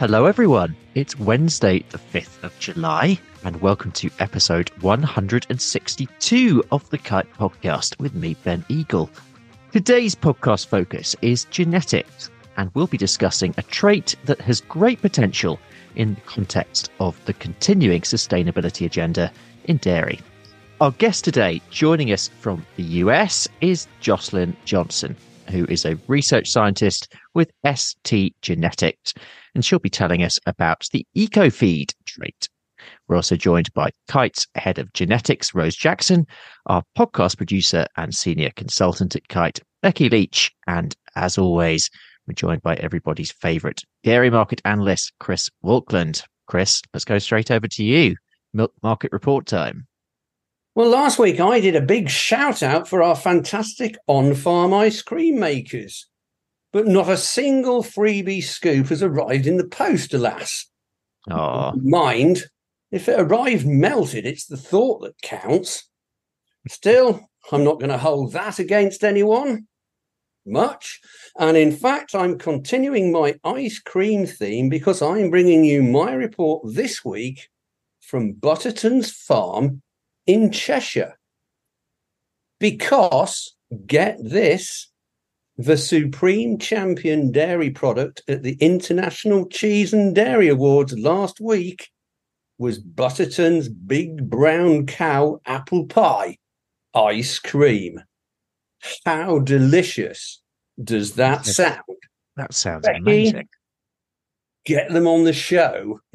Hello, everyone. It's Wednesday, the 5th of July, and welcome to episode 162 of the Kite Podcast with me, Ben Eagle. Today's podcast focus is genetics, and we'll be discussing a trait that has great potential in the context of the continuing sustainability agenda in dairy. Our guest today, joining us from the US, is Jocelyn Johnson, who is a research scientist with ST Genetics, and she'll be telling us about the EcoFeed trait. We're also joined by Kite's head of genetics, Rose Jackson, our podcast producer and senior consultant at Kite, Becky Leach, and as always, we're joined by everybody's favorite dairy market analyst, Chris Walkland. Chris, let's go straight over to you. Milk market report time. Well, last week I did a big shout out for our fantastic on farm ice cream makers, but not a single freebie scoop has arrived in the post, alas. Oh, Mind, if it arrived melted, it's the thought that counts. Still, I'm not going to hold that against anyone much. And in fact, I'm continuing my ice cream theme because I'm bringing you my report this week from Butterton's farm in Cheshire. Because, get this, the supreme champion dairy product at the International Cheese and Dairy Awards last week was Butterton's Big Brown Cow apple pie ice cream. How delicious does that sound? that sounds Becky? amazing. Get them on the show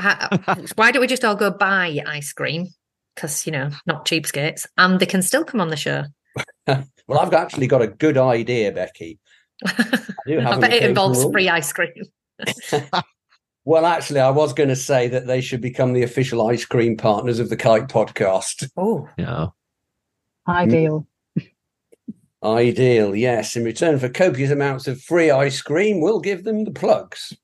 immediately. Uh, why don't we just all go buy ice cream? Because, you know, not cheapskates. And they can still come on the show. well, I've actually got a good idea, Becky. do have I bet it involves occasional- free ice cream. Well, actually, I was going to say that they should become the official ice cream partners of the Kite podcast. Oh, Yeah. Ideal. Ideal, yes. In return for copious amounts of free ice cream, we'll give them the plugs.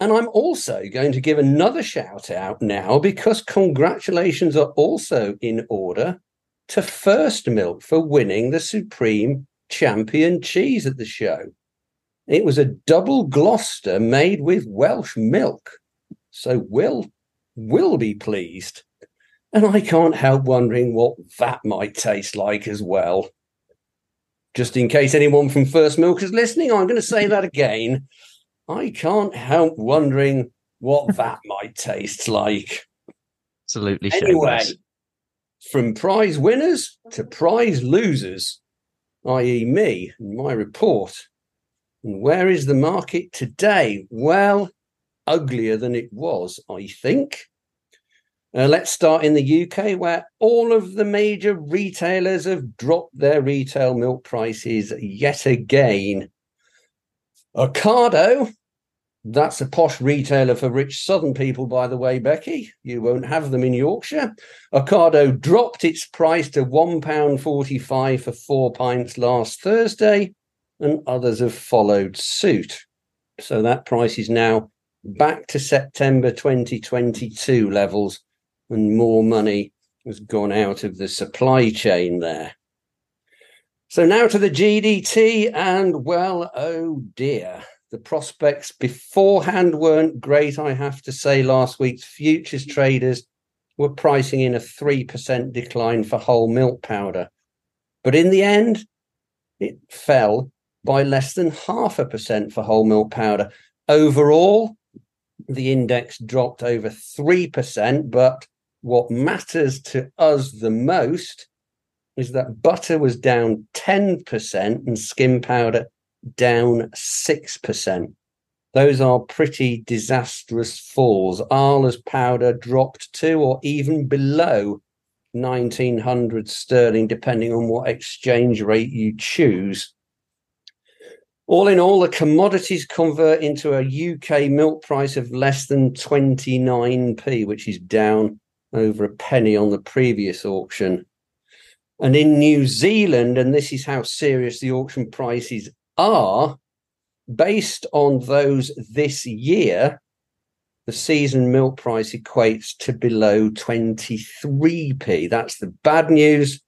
And I'm also going to give another shout out now because congratulations are also in order to First Milk for winning the Supreme Champion cheese at the show. It was a double Gloucester made with Welsh milk. So we'll, we'll be pleased. And I can't help wondering what that might taste like as well. Just in case anyone from First Milk is listening, I'm going to say that again. I can't help wondering what that might taste like. Absolutely Anyway, shameless. from prize winners to prize losers, i.e., me and my report. And where is the market today? Well, uglier than it was, I think. Uh, let's start in the UK, where all of the major retailers have dropped their retail milk prices yet again. Ocado, that's a posh retailer for rich southern people, by the way, Becky. You won't have them in Yorkshire. Ocado dropped its price to £1.45 for four pints last Thursday, and others have followed suit. So that price is now back to September 2022 levels, and more money has gone out of the supply chain there. So now to the GDT, and well, oh dear. The prospects beforehand weren't great, I have to say. Last week's futures traders were pricing in a 3% decline for whole milk powder. But in the end, it fell by less than half a percent for whole milk powder. Overall, the index dropped over 3%. But what matters to us the most is that butter was down 10% and skim powder down 6%. Those are pretty disastrous falls. Arla's powder dropped to or even below 1900 sterling, depending on what exchange rate you choose. All in all, the commodities convert into a UK milk price of less than 29p, which is down over a penny on the previous auction. And in New Zealand, and this is how serious the auction prices are, based on those this year, the season milk price equates to below 23p. That's the bad news.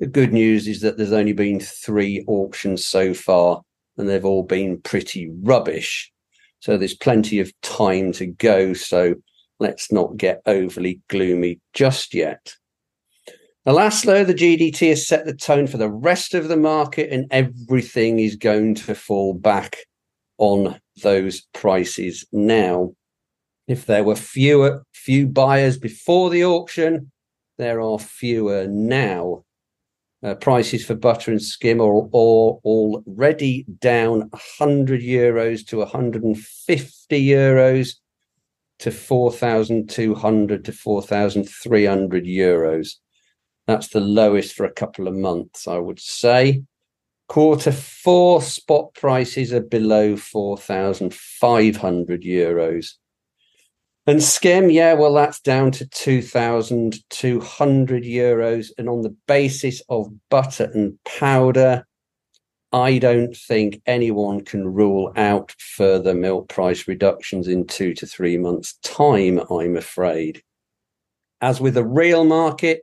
The good news is that there's only been three auctions so far, and they've all been pretty rubbish. So there's plenty of time to go. So let's not get overly gloomy just yet. The last low, the GDT has set the tone for the rest of the market, and everything is going to fall back on those prices now. If there were fewer few buyers before the auction, there are fewer now. Uh, prices for butter and skim are, are already down 100 euros to 150 euros to 4,200 to 4,300 euros. That's the lowest for a couple of months, I would say. Quarter four spot prices are below 4,500 euros. And skim, yeah, well, that's down to 2,200 euros. And on the basis of butter and powder, I don't think anyone can rule out further milk price reductions in two to three months' time, I'm afraid. As with the real market,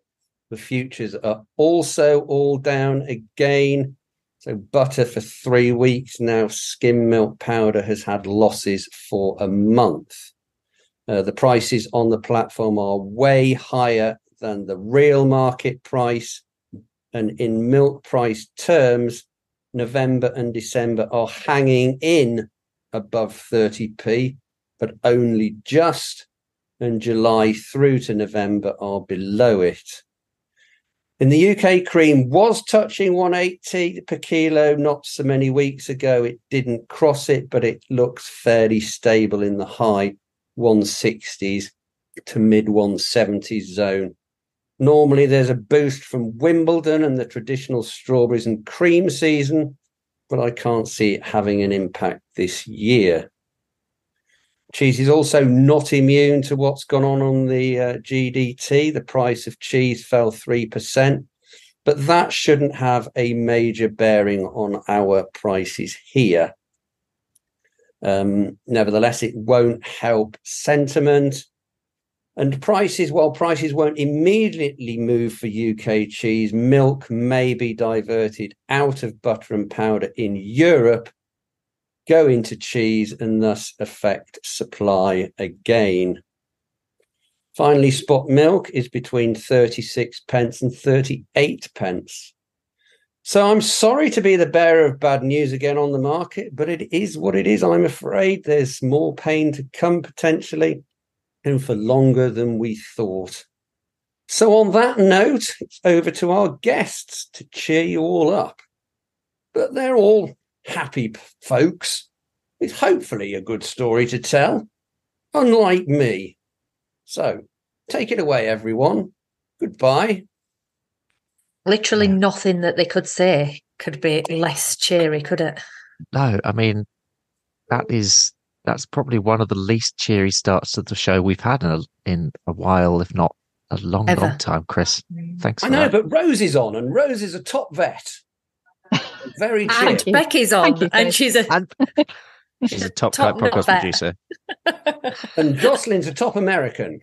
the futures are also all down again. So, butter for three weeks now, skim milk powder has had losses for a month. Uh, the prices on the platform are way higher than the real market price. And in milk price terms, November and December are hanging in above 30p, but only just. And July through to November are below it. In the UK, cream was touching 180 per kilo not so many weeks ago. It didn't cross it, but it looks fairly stable in the high 160s to mid 170s zone. Normally, there's a boost from Wimbledon and the traditional strawberries and cream season, but I can't see it having an impact this year. Cheese is also not immune to what's gone on on the uh, GDT. The price of cheese fell 3%, but that shouldn't have a major bearing on our prices here. Um, nevertheless, it won't help sentiment. And prices, while prices won't immediately move for UK cheese, milk may be diverted out of butter and powder in Europe, go into cheese, and thus affect supply again. Finally, spot milk is between 36 pence and 38 pence. So I'm sorry to be the bearer of bad news again on the market, but it is what it is. I'm afraid there's more pain to come potentially and for longer than we thought. So, on that note, it's over to our guests to cheer you all up. But they're all happy folks with hopefully a good story to tell, unlike me. So, take it away, everyone. Goodbye. Literally nothing that they could say could be less cheery, could it? No, I mean that is that's probably one of the least cheery starts to the show we've had in a, in a while, if not a long, Ever. long time. Chris, mm. thanks. I know, that. but Rose is on, and Rose is a top vet. Very And cheery. Becky's Thank on, you, and she's a and she's a top, Top podcast vet. producer. And Jocelyn's a top American.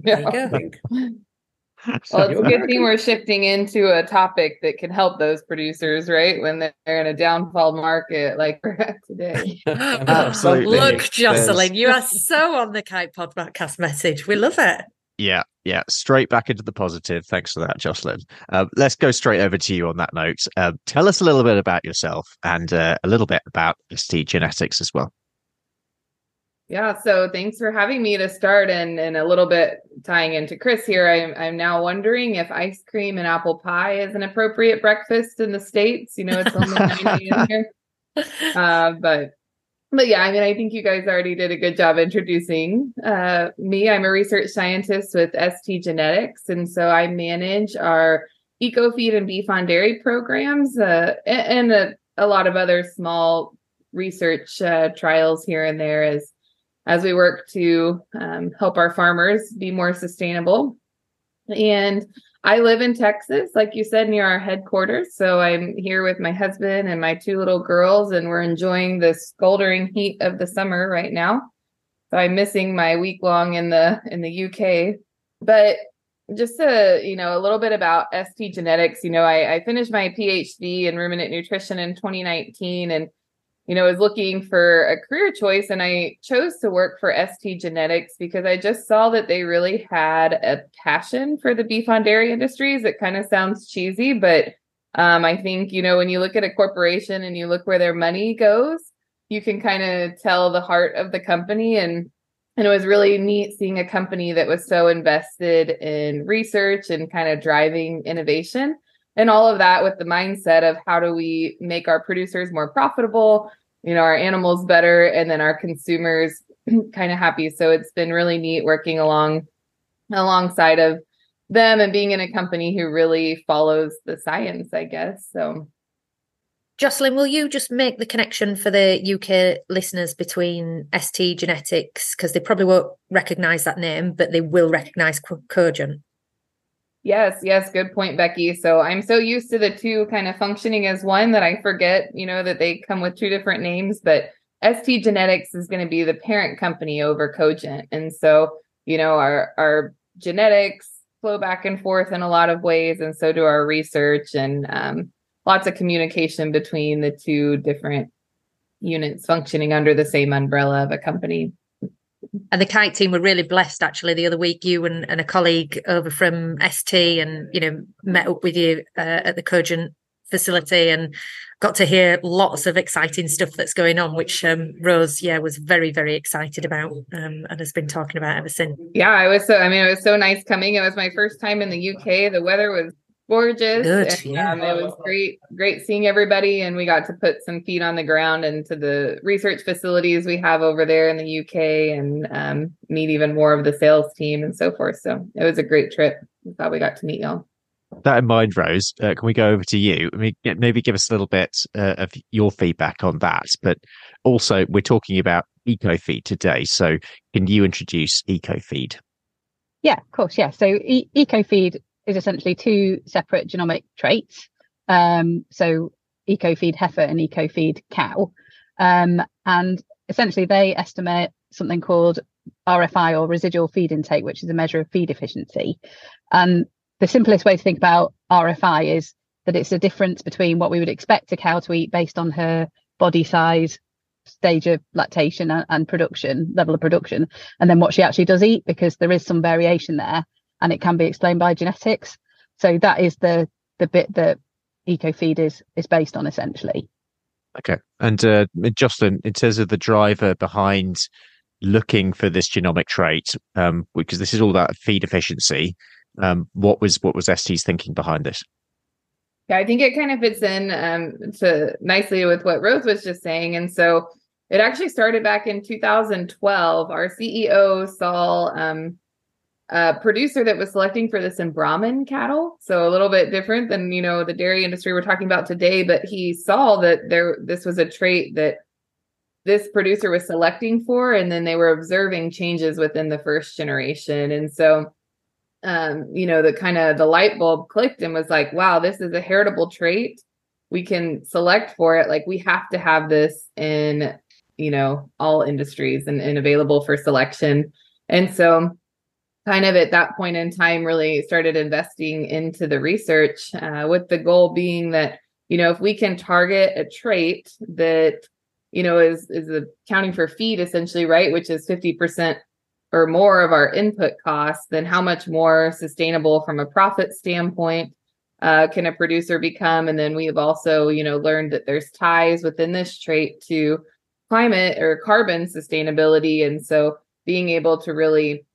There you I go. think. Well, it's a good thing we're shifting into a topic that can help those producers, right? When they're in a downfall market like we're at today. Absolutely. Look, Jocelyn, There's- you are so on the Kite podcast message. We love it. Yeah, yeah, straight back into the positive. Thanks for that, Jocelyn. Uh, let's go straight over to you on that note. Uh, tell us a little bit about yourself and uh, a little bit about ST Genetics as well. Yeah, so thanks for having me to start and and a little bit tying into Chris here. I'm I'm now wondering if ice cream and apple pie is an appropriate breakfast in the States. You know, it's only 90 in here. Uh, but but yeah, I mean, I think you guys already did a good job introducing uh, me. I'm a research scientist with ST Genetics, and so I manage our EcoFeed and beef on dairy programs uh, and, and a, a lot of other small research uh, trials here and there as as we work to um, help our farmers be more sustainable. And I live in Texas, like you said, near our headquarters. So I'm here with my husband and my two little girls, and we're enjoying the scoldering heat of the summer right now. So I'm missing my week long in the in the UK. But just a you know a little bit about ST genetics. You know, I, I finished my PhD in ruminant nutrition in 2019, and you know, was looking for a career choice and I chose to work for ST Genetics because I just saw that they really had a passion for the beef on dairy industries. It kind of sounds cheesy, but um, I think, you know, when you look at a corporation and you look where their money goes, you can kind of tell the heart of the company. And, and it was really neat seeing a company that was so invested in research and kind of driving innovation and all of that with the mindset of how do we make our producers more profitable you know our animals better and then our consumers kind of happy. So it's been really neat working along alongside of them and being in a company who really follows the science i guess so. Jocelyn, will you just make the connection for the UK listeners between ST Genetics? Because they probably won't recognise that name, but they will recognise Cogent. Yes, yes, good point, Becky. So I'm so used to the two kind of functioning as one that I forget, you know, that they come with two different names, but ST Genetics is going to be the parent company over Cogent. And so, you know, our our genetics flow back and forth in a lot of ways, and so do our research and um, lots of communication between the two different units functioning under the same umbrella of a company and the kite team were really blessed actually the other week you and, and a colleague over from st and you know met up with you uh, at the cogent facility and got to hear lots of exciting stuff that's going on which um, rose yeah was very very excited about um, and has been talking about ever since. Yeah i was so i mean it was so nice coming. It was my first time in the uk the weather was gorgeous. Good, and, yeah. um, it was great, great seeing everybody, and we got to put some feet on the ground into the research facilities we have over there in the UK, and um, meet even more of the sales team and so forth. So it was a great trip. I'm glad we got to meet y'all. That in mind, Rose, uh, can we go over to you? I mean, maybe give us a little bit uh, of your feedback on that. But also, we're talking about EcoFeed today. So, can you introduce EcoFeed? Yeah, of course. Yeah. So, e- EcoFeed is essentially two separate genomic traits. Um, so EcoFeed heifer and EcoFeed cow. Um, and essentially they estimate something called RFI or residual feed intake, which is a measure of feed efficiency. And the simplest way to think about RFI is that it's a difference between what we would expect a cow to eat based on her body size, stage of lactation and production, level of production, and then what she actually does eat, because there is some variation there and it can be explained by genetics. So that is the the bit that EcoFeed is is based on essentially. Okay, and uh, Jocelyn, in terms of the driver behind looking for this genomic trait, um, because this is all about feed efficiency, um, what was what was ST's thinking behind this? Yeah, I think it kind of fits in um, to nicely with what Rose was just saying, and so it actually started back in 2012. Our CEO Saul um, a producer that was selecting for this in Brahman cattle. So a little bit different than, you know, the dairy industry we're talking about today, but he saw that there this was a trait that this producer was selecting for and then they were observing changes within the first generation. And so um, you know, the kind of the light bulb clicked and was like, wow, this is a heritable trait. We can select for it. Like we have to have this in, you know, all industries and, and available for selection. And so kind of at that point in time really started investing into the research uh, with the goal being that you know if we can target a trait that you know is is accounting for feed essentially right which is 50% or more of our input costs then how much more sustainable from a profit standpoint uh, can a producer become? And then we have also you know learned that there's ties within this trait to climate or carbon sustainability. And so being able to really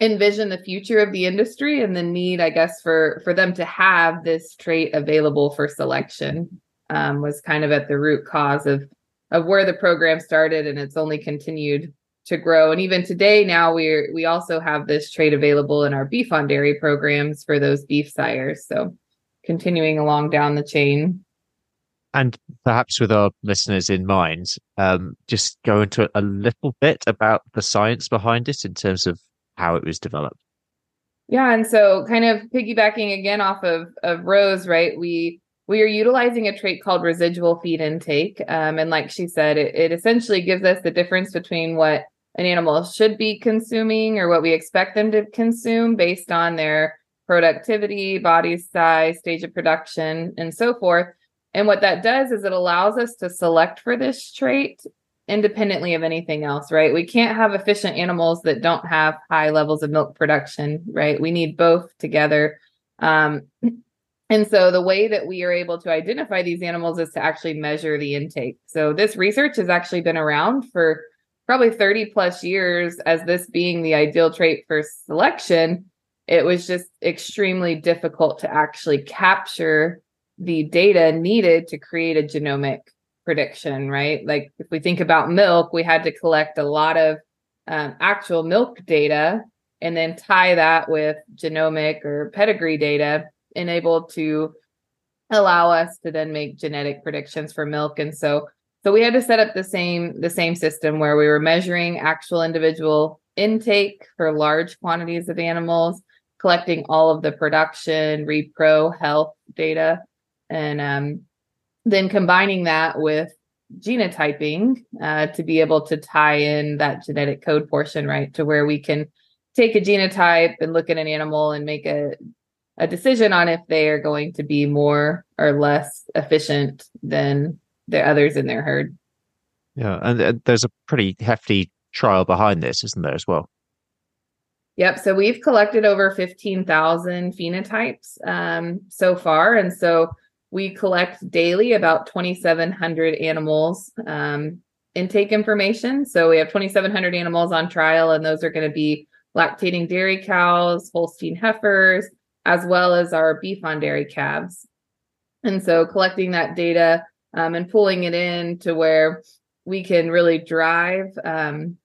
envision the future of the industry and the need i guess for for them to have this trait available for selection um, was kind of at the root cause of of where the program started and it's only continued to grow. And even today now we're we also have this trait available in our beef on dairy programs for those beef sires. So continuing along down the chain. And perhaps with our listeners in mind um, just go into a little bit about the science behind it in terms of how it was developed. Yeah, and so kind of piggybacking again off of of Rose, right? We we are utilizing a trait called residual feed intake, um, and like she said, it, it essentially gives us the difference between what an animal should be consuming or what we expect them to consume based on their productivity, body size, stage of production, and so forth, And what that does is it allows us to select for this trait independently of anything else, right? We can't have efficient animals that don't have high levels of milk production, right? We need both together. Um, and so the way that we are able to identify these animals is to actually measure the intake. So this research has actually been around for probably 30 plus years as this being the ideal trait for selection. It was just extremely difficult to actually capture the data needed to create a genomic prediction, right? Like if we think about milk, we had to collect a lot of um, actual milk data and then tie that with genomic or pedigree data and able to allow us to then make genetic predictions for milk and so so we had to set up the same the same system where we were measuring actual individual intake for large quantities of animals collecting all of the production repro health data and um, then combining that with genotyping uh, to be able to tie in that genetic code portion right to where we can take a genotype and look at an animal and make a a decision on if they are going to be more or less efficient than the others in their herd. Yeah, and uh, there's a pretty hefty trial behind this, isn't there, as well? Yep. So we've collected over 15,000 phenotypes um, so far. And so we collect daily about 2,700 animals um, intake information. So we have 2,700 animals on trial, and those are going to be lactating dairy cows, Holstein heifers, as well as our beef on dairy calves. And so collecting that data um, and pulling it in to where we can really drive um,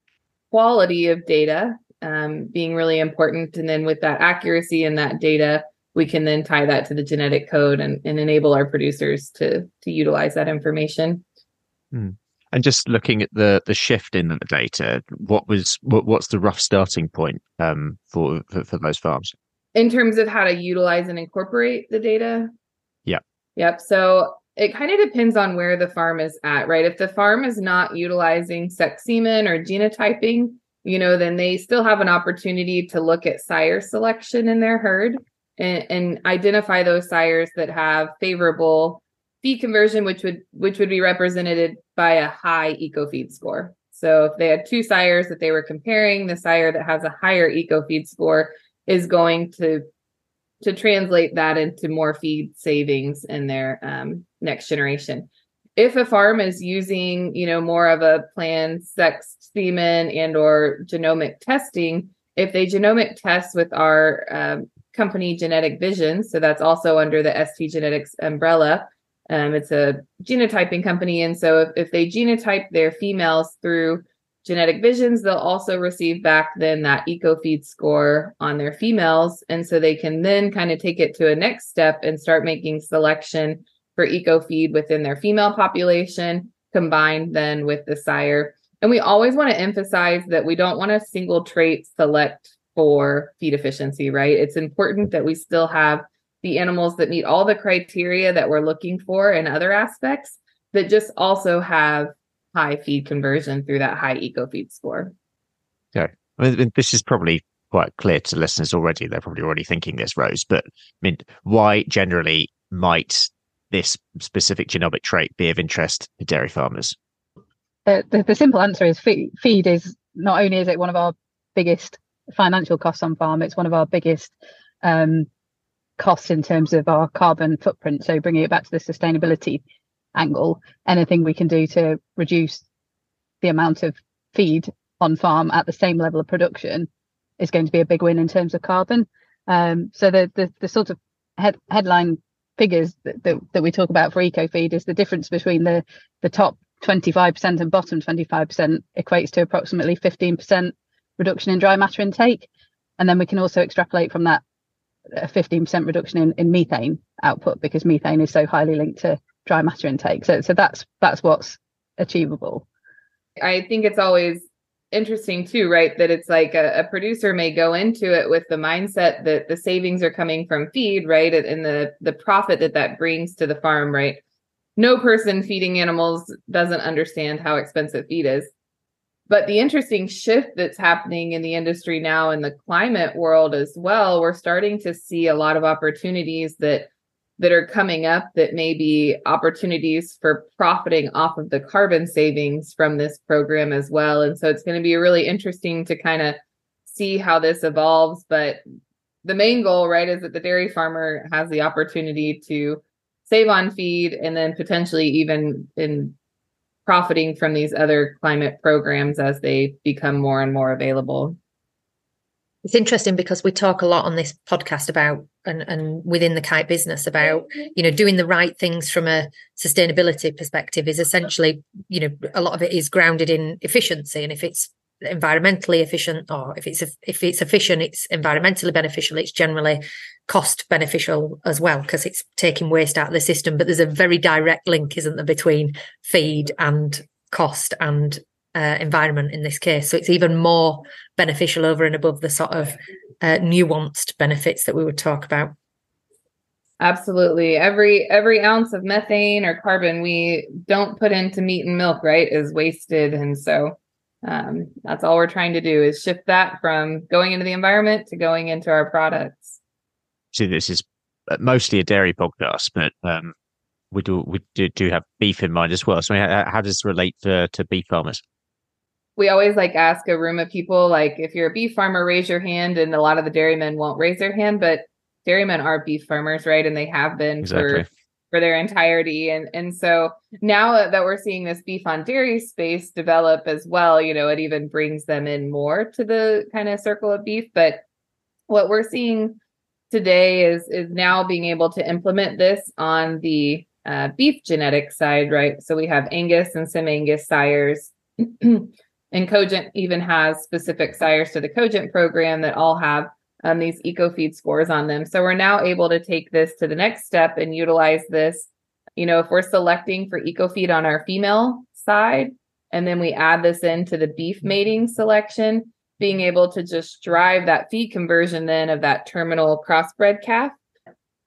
quality of data um, being really important. And then with that accuracy and that data, we can then tie that to the genetic code and, and enable our producers to to utilize that information. Mm. And just looking at the the shift in the data, what was what, what's the rough starting point um, for, for for those farms? in terms of how to utilize and incorporate the data. Yeah. Yep. So it kind of depends on where the farm is at, right? If the farm is not utilizing sex semen or genotyping, you know, then they still have an opportunity to look at sire selection in their herd and, and identify those sires that have favorable feed conversion, which would which would be represented by a high eco feed score. So if they had two sires that they were comparing, the sire that has a higher eco feed score is going to to translate that into more feed savings in their um, next generation. If a farm is using, you know, more of a planned sex semen and or genomic testing, if they genomic test with our um, company Genetic Vision, so that's also under the ST Genetics umbrella. Um, it's a genotyping company, and so if, if they genotype their females through genetic visions, they'll also receive back then that EcoFeed score on their females. And so they can then kind of take it to a next step and start making selection for EcoFeed within their female population, combined then with the sire. And we always want to emphasize that we don't want a single trait select for feed efficiency, right? It's important that we still have the animals that meet all the criteria that we're looking for in other aspects that just also have high feed conversion through that high eco feed score. Okay. I mean, this is probably quite clear to listeners already. They're probably already thinking this, Rose. But I mean, why generally might this specific genomic trait be of interest to dairy farmers? The, the, the simple answer is feed, feed is not only is it one of our biggest financial costs on farm, it's one of our biggest um, costs in terms of our carbon footprint. So bringing it back to the sustainability angle, anything we can do to reduce the amount of feed on farm at the same level of production is going to be a big win in terms of carbon. Um, so the, the, the sort of head, headline figures that, that, that we talk about for EcoFeed is the difference between the the top 25% and bottom 25% equates to approximately 15% reduction in dry matter intake. And then we can also extrapolate from that a 15% reduction in, in methane output because methane is so highly linked to dry matter intake. So so that's that's what's achievable. I think it's always interesting too, right? That it's like a, a, producer may go into it with the mindset that the savings are coming from feed, right? And the the profit that that brings to the farm, right? No person feeding animals doesn't understand how expensive feed is. But the interesting shift that's happening in the industry now in the climate world as well, we're starting to see a lot of opportunities that that are coming up that may be opportunities for profiting off of the carbon savings from this program as well. And so it's going to be really interesting to kind of see how this evolves. But the main goal, right, is that the dairy farmer has the opportunity to save on feed and then potentially even in profiting from these other climate programs as they become more and more available. It's interesting because we talk a lot on this podcast about and, and within the kite business about mm-hmm. you know doing the right things from a sustainability perspective is essentially you know a lot of it is grounded in efficiency and if it's environmentally efficient or if it's if it's efficient it's environmentally beneficial it's generally cost beneficial as well because it's taking waste out of the system but there's a very direct link isn't there between feed and cost and uh, environment in this case. So it's even more beneficial over and above the sort of uh, nuanced benefits that we would talk about. Absolutely. Every every ounce of methane or carbon we don't put into meat and milk, right, is wasted. And so um, that's all we're trying to do is shift that from going into the environment to going into our products. So this is uh, mostly a dairy podcast, but um, we do we do, do have beef in mind as well. So how, how does this relate to, to beef farmers? we always like ask a room of people like if you're a beef farmer raise your hand and a lot of the dairymen won't raise their hand but dairymen are beef farmers right and they have been exactly. for for their entirety. And and so now that we're seeing this beef on dairy space develop as well you know it even brings them in more to the kind of circle of beef. But what we're seeing today is is now being able to implement this on the uh, beef genetic side right? So we have angus and some angus sires. And Cogent even has specific sires to the Cogent program that all have um, these EcoFeed scores on them. So we're now able to take this to the next step and utilize this. You know, if we're selecting for EcoFeed on our female side, and then we add this into the beef mating selection, being able to just drive that feed conversion then of that terminal crossbred calf.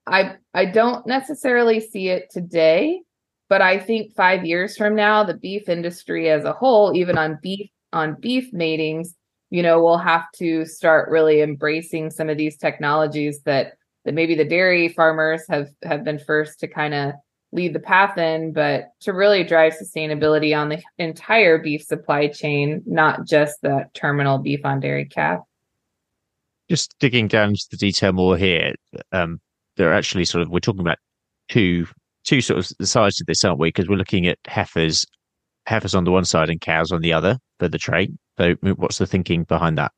I I don't necessarily see it today, but I think five years from now, the beef industry as a whole, even on beef on beef matings, you know, we'll have to start really embracing some of these technologies that that maybe the dairy farmers have have been first to kind of lead the path in, but to really drive sustainability on the entire beef supply chain, not just the terminal beef on dairy calf. Just digging down into the detail more here, um, there are actually sort of we're talking about two two sort of sides of this, aren't we? Because we're looking at heifers heifers on the one side and cows on the other for the trait. So, what's the thinking behind that?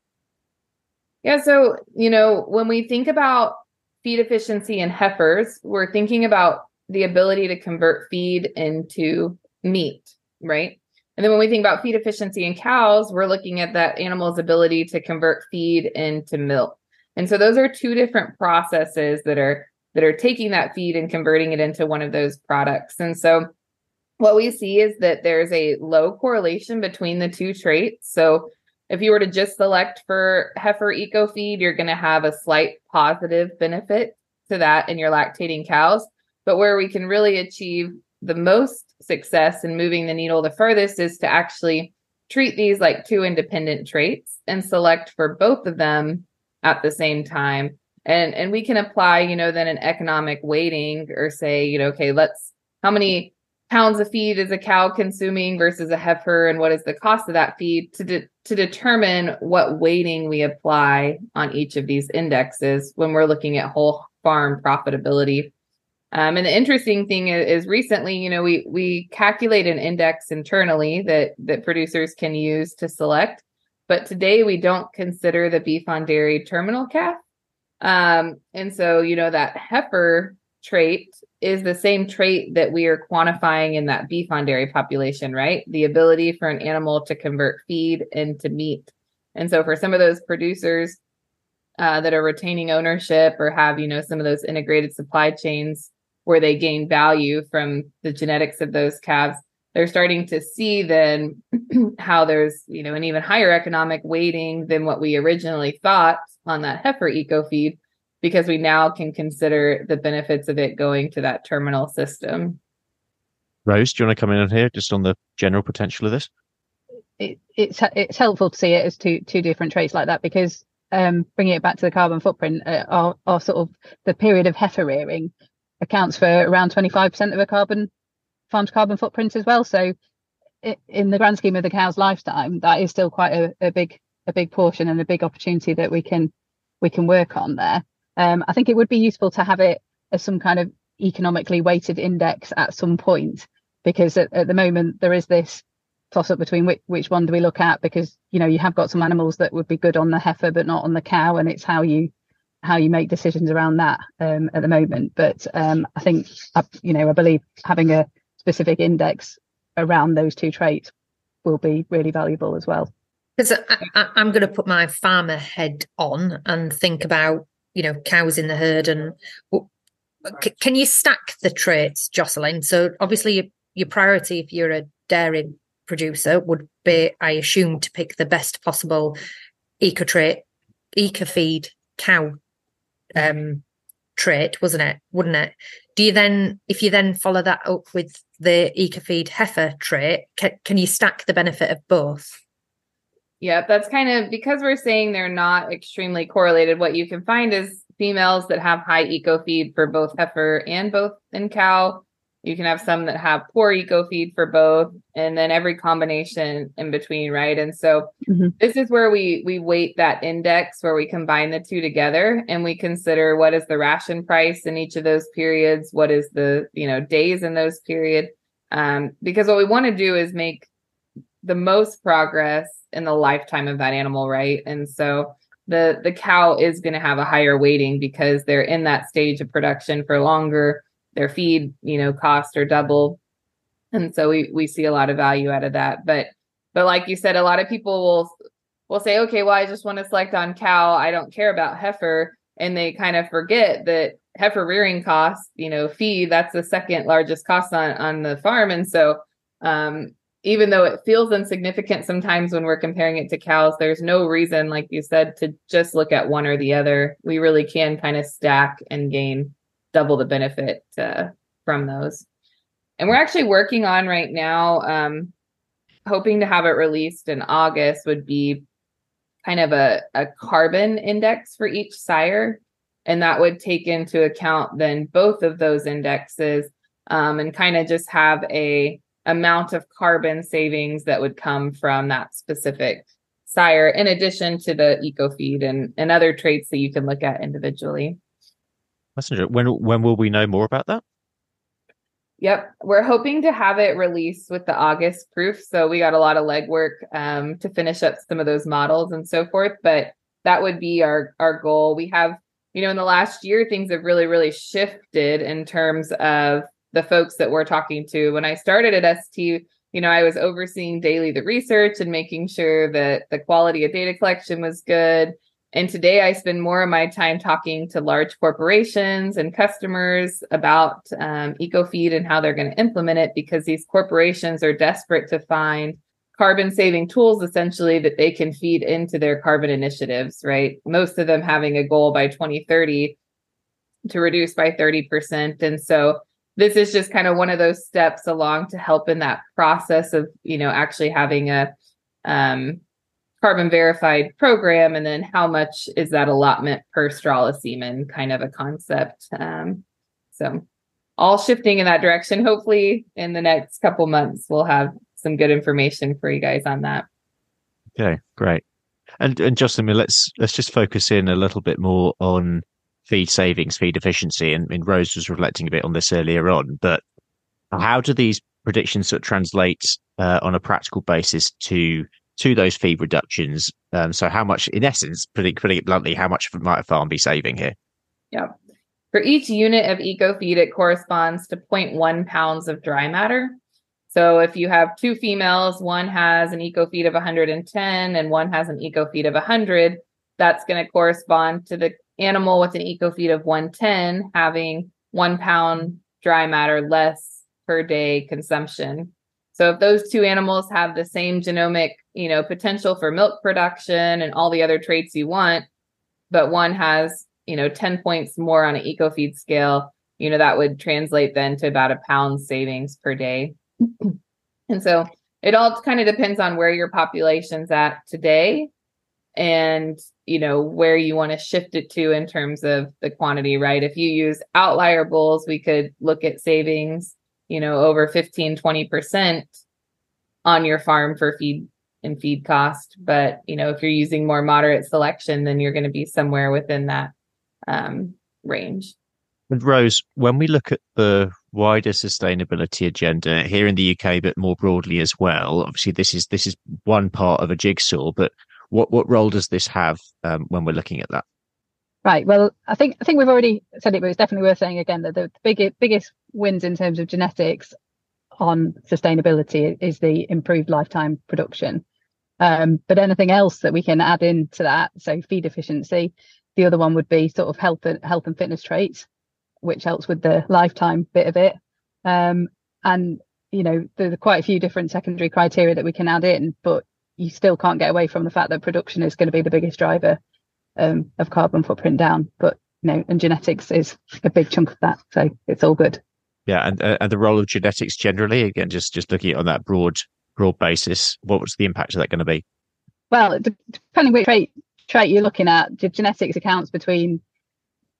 Yeah, so you know, when we think about feed efficiency in heifers, we're thinking about the ability to convert feed into meat, right? And then when we think about feed efficiency in cows, we're looking at that animal's ability to convert feed into milk. And so those are two different processes that are that are taking that feed and converting it into one of those products. And so what we see is that there's a low correlation between the two traits. So if you were to just select for heifer eco feed, you're going to have a slight positive benefit to that in your lactating cows. But where we can really achieve the most success in moving the needle the furthest is to actually treat these like two independent traits and select for both of them at the same time. And and we can apply, you know, then an economic weighting or say, you know, okay, let's how many pounds of feed is a cow consuming versus a heifer and what is the cost of that feed to de- to determine what weighting we apply on each of these indexes when we're looking at whole farm profitability. Um, and the interesting thing is, is, recently you know we we calculate an index internally that that producers can use to select but today we don't consider the beef on dairy terminal calf. Um, and so you know that heifer trait is the same trait that we are quantifying in that beef on dairy population, right? The ability for an animal to convert feed into meat. And so for some of those producers uh, that are retaining ownership or have, you know, some of those integrated supply chains where they gain value from the genetics of those calves, they're starting to see then how there's, you know, an even higher economic weighting than what we originally thought on that heifer eco feed because we now can consider the benefits of it going to that terminal system. Rose, do you want to come in on here just on the general potential of this? It, it's it's helpful to see it as two two different traits like that because um, bringing it back to the carbon footprint, uh, our, our sort of the period of heifer rearing accounts for around 25% of a carbon farm's carbon footprint as well. So in the grand scheme of the cow's lifetime, that is still quite a, a big a big portion and a big opportunity that we can we can work on there. Um, I think it would be useful to have it as some kind of economically weighted index at some point because at, at the moment there is this toss up between which, which one do we look at because you know you have got some animals that would be good on the heifer but not on the cow and it's how you how you make decisions around that um, at the moment. But um, i think you know i believe having a specific index around those two traits will be really valuable as well. Because i'm going to put my farmer head on and think about you know cows in the herd and can you stack the traits jocelyn so obviously your, your priority if you're a dairy producer would be, I assume, to pick the best possible eco trait, eco feed cow um, trait, wasn't it? Wouldn't it? Do you then, if you then follow that up with the eco feed heifer trait, can you stack the benefit of both? Yeah, that's kind of because we're saying they're not extremely correlated. What you can find is females that have high eco feed for both heifer and both in cow you can have some that have poor eco feed for both, and then every combination in between, right? And so mm-hmm. this is where we we weight that index where we combine the two together and we consider what is the ration price in each of those periods, what is the you know days in those period, um, because what we want to do is make the most progress in the lifetime of that animal, right? And so the the cow is going to have a higher weighting because they're in that stage of production for longer their feed, you know, cost are double. And so we we see a lot of value out of that. But but like you said, a lot of people will will say, okay, well, I just want to select on cow. I don't care about heifer. And they kind of forget that heifer rearing costs, you know, feed, that's the second largest cost on, on the farm. And so um, even though it feels insignificant sometimes when we're comparing it to cows, there's no reason, like you said, to just look at one or the other. We really can kind of stack and gain double the benefit uh, from those. And we're actually working on right now, um, hoping to have it released in August, would be kind of a, a carbon index for each sire. And that would take into account then both of those indexes um, and kind of just have a amount of carbon savings that would come from that specific sire, in addition to the eco feed and, and other traits that you can look at individually. Messenger. When when will we know more about that? Yep, we're hoping to have it released with the August proof. So we got a lot of legwork um, to finish up some of those models and so forth. But that would be our our goal. We have, you know, in the last year, things have really really shifted in terms of the folks that we're talking to. When I started at ST, you know, I was overseeing daily the research and making sure that the quality of data collection was good and today I spend more of my time talking to large corporations and customers about um, EcoFeed and how they're going to implement it because these corporations are desperate to find carbon saving tools essentially that they can feed into their carbon initiatives, right? Most of them having a goal by 2030 to reduce by 30%. And so this is just kind of one of those steps along to help in that process of, you know, actually having a um, carbon verified program and then how much is that allotment per straw semen kind of a concept um, so all shifting in that direction. Hopefully in the next couple months we'll have some good information for you guys on that. Okay great. And and Jocelyn let's let's just focus in a little bit more on feed savings feed efficiency and, and rose was reflecting a bit on this earlier on but how do these predictions sort of translate uh, on a practical basis to to those feed reductions. Um, so, how much, in essence, putting, putting it bluntly, how much might a farm be saving here? Yeah. For each unit of eco feed, it corresponds to 0.1 pounds of dry matter. So, if you have two females, one has an eco feed of 110 and one has an eco feed of 100, that's going to correspond to the animal with an eco feed of 110 having one pound dry matter less per day consumption. So if those two animals have the same genomic you know, potential for milk production and all the other traits you want, but one has, you know, 10 points more on an eco feed scale, you know, that would translate then to about a pound savings per day. and so it all kind of depends on where your population's at today and you know where you want to shift it to in terms of the quantity right if you use outlier bulls we could look at savings you know over 15 20% on your farm for feed and feed cost but you know if you're using more moderate selection then you're going to be somewhere within that um, range and Rose, when we look at the wider sustainability agenda here in the UK, but more broadly as well, obviously this is this is one part of a jigsaw. But what what role does this have um, when we're looking at that? Right. Well, I think I think we've already said it, but it's definitely worth saying again that the biggest biggest wins in terms of genetics on sustainability is the improved lifetime production. Um, but anything else that we can add into that, so feed efficiency, the other one would be sort of health and health and fitness traits which helps with the lifetime bit of it. Um, and you know, there's quite a few different secondary criteria that we can add in, but you still can't get away from the fact that production is going to be the biggest driver um, of carbon footprint down. But you know, and genetics is a big chunk of that, so it's all good. Yeah, and uh, and the role of genetics generally, again, just just looking on that broad broad basis, what was the impact of that going to be? Well, depending which trait trait you're looking at, genetics accounts between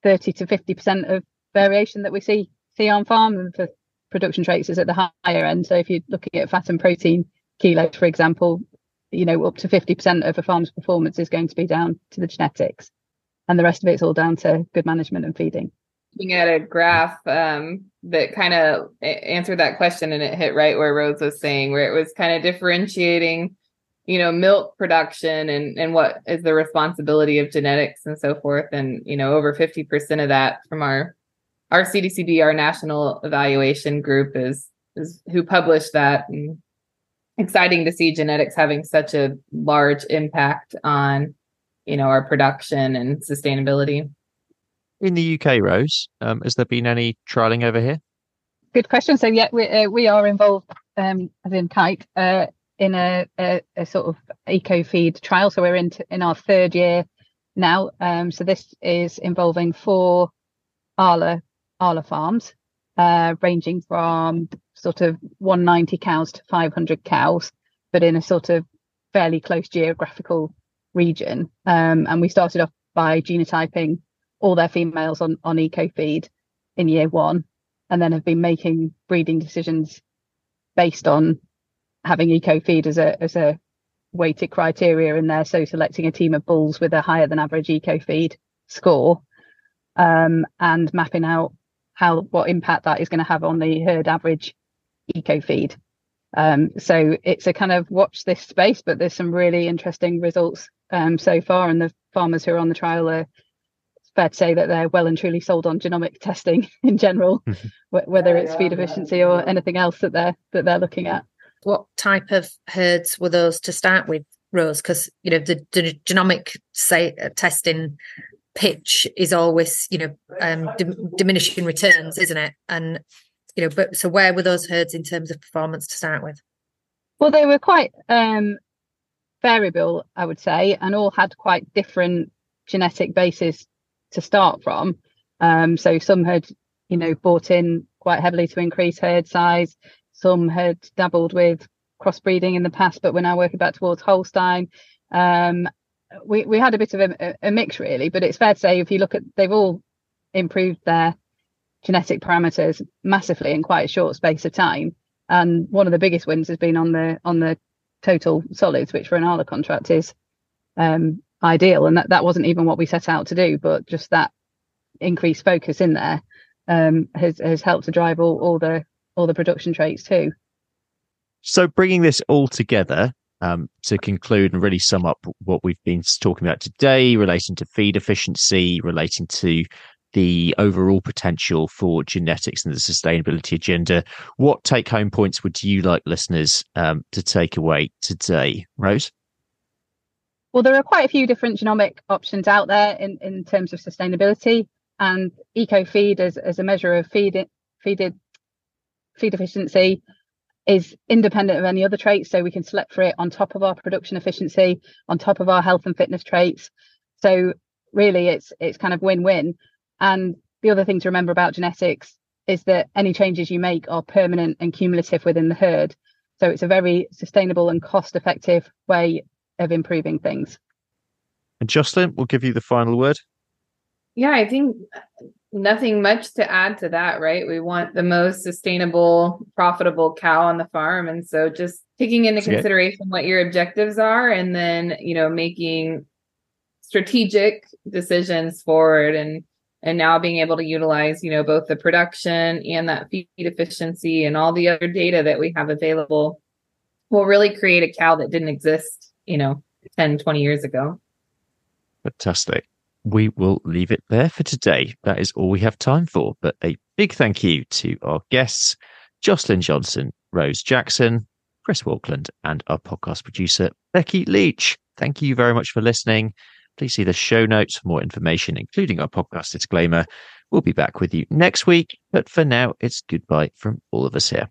thirty to fifty percent of variation that we see see on farm and for production traits is at the higher end. So if you're looking at fat and protein kilos, for example, you know, up to 50% of a farm's performance is going to be down to the genetics. And the rest of it's all down to good management and feeding. Looking at a graph um, that kind of answered that question and it hit right where Rose was saying, where it was kind of differentiating, you know, milk production and, and what is the responsibility of genetics and so forth. And, you know, over 50% of that from our our CDCB, our national evaluation group, is is who published that. And exciting to see genetics having such a large impact on, you know, our production and sustainability. In the UK, Rose, um, has there been any trialing over here? Good question. So yeah, we uh, we are involved, um, as in Kite, uh, in a, a, a, sort of EcoFeed trial. So we're in in our third year now. Um, so this is involving four Arla Arla farms, uh, ranging from sort of 190 cows to 500 cows, but in a sort of fairly close geographical region. Um, and we started off by genotyping all their females on, on EcoFeed in year one, and then have been making breeding decisions based on having EcoFeed as a as a weighted criteria in there. So selecting a team of bulls with a higher than average EcoFeed score, um, and mapping out how what impact that is going to have on the herd average EcoFeed. Um, so it's a kind of watch this space, but there's some really interesting results um, so far, and the farmers who are on the trial are it's fair to say that they're well and truly sold on genomic testing in general, whether it's feed efficiency or anything else that they're that they're looking at. What type of herds were those to start with, Rose? Because you know the, the genomic say uh, testing pitch is always you know um, diminishing returns isn't it and you know but so where were those herds in terms of performance to start with? Well they were quite um, variable i would say and all had quite different genetic bases to start from. Um, so some had you know bought in quite heavily to increase herd size. Some had dabbled with crossbreeding in the past but we're now working back towards holstein. Um, we we had a bit of a, a mix really, but it's fair to say if you look at they've all improved their genetic parameters massively in quite a short space of time. And one of the biggest wins has been on the on the total solids, which for an Arla contract is um, ideal. And that, that wasn't even what we set out to do, but just that increased focus in there um, has has helped to drive all, all the all the production traits too. So bringing this all together, um, to conclude and really sum up what we've been talking about today, relating to feed efficiency, relating to the overall potential for genetics and the sustainability agenda. What take home points would you like listeners um, to take away today, Rose? Well, there are quite a few different genomic options out there in, in terms of sustainability, and EcoFeed as, as a measure of feed, feed, feed efficiency is independent of any other traits. So we can select for it on top of our production efficiency, on top of our health and fitness traits. So really it's it's kind of win-win. And the other thing to remember about genetics is that any changes you make are permanent and cumulative within the herd. So it's a very sustainable and cost effective way of improving things. And Jocelyn, we'll give you the final word. Yeah, I think nothing much to add to that, right? We want the most sustainable, profitable cow on the farm. And so just taking into okay. consideration what your objectives are and then, you know, making strategic decisions forward and and now being able to utilize, you know, both the production and that feed efficiency and all the other data that we have available will really create a cow that didn't exist, you know, 10, 20 years ago. Fantastic we will leave it there for today. That is all we have time for. But a big thank you to our guests, Jocelyn Johnson, Rose Jackson, Chris Walkland, and our podcast producer, Becky Leach. Thank you very much for listening. Please see the show notes for more information, including our podcast disclaimer. We'll be back with you next week. But for now, it's goodbye from all of us here.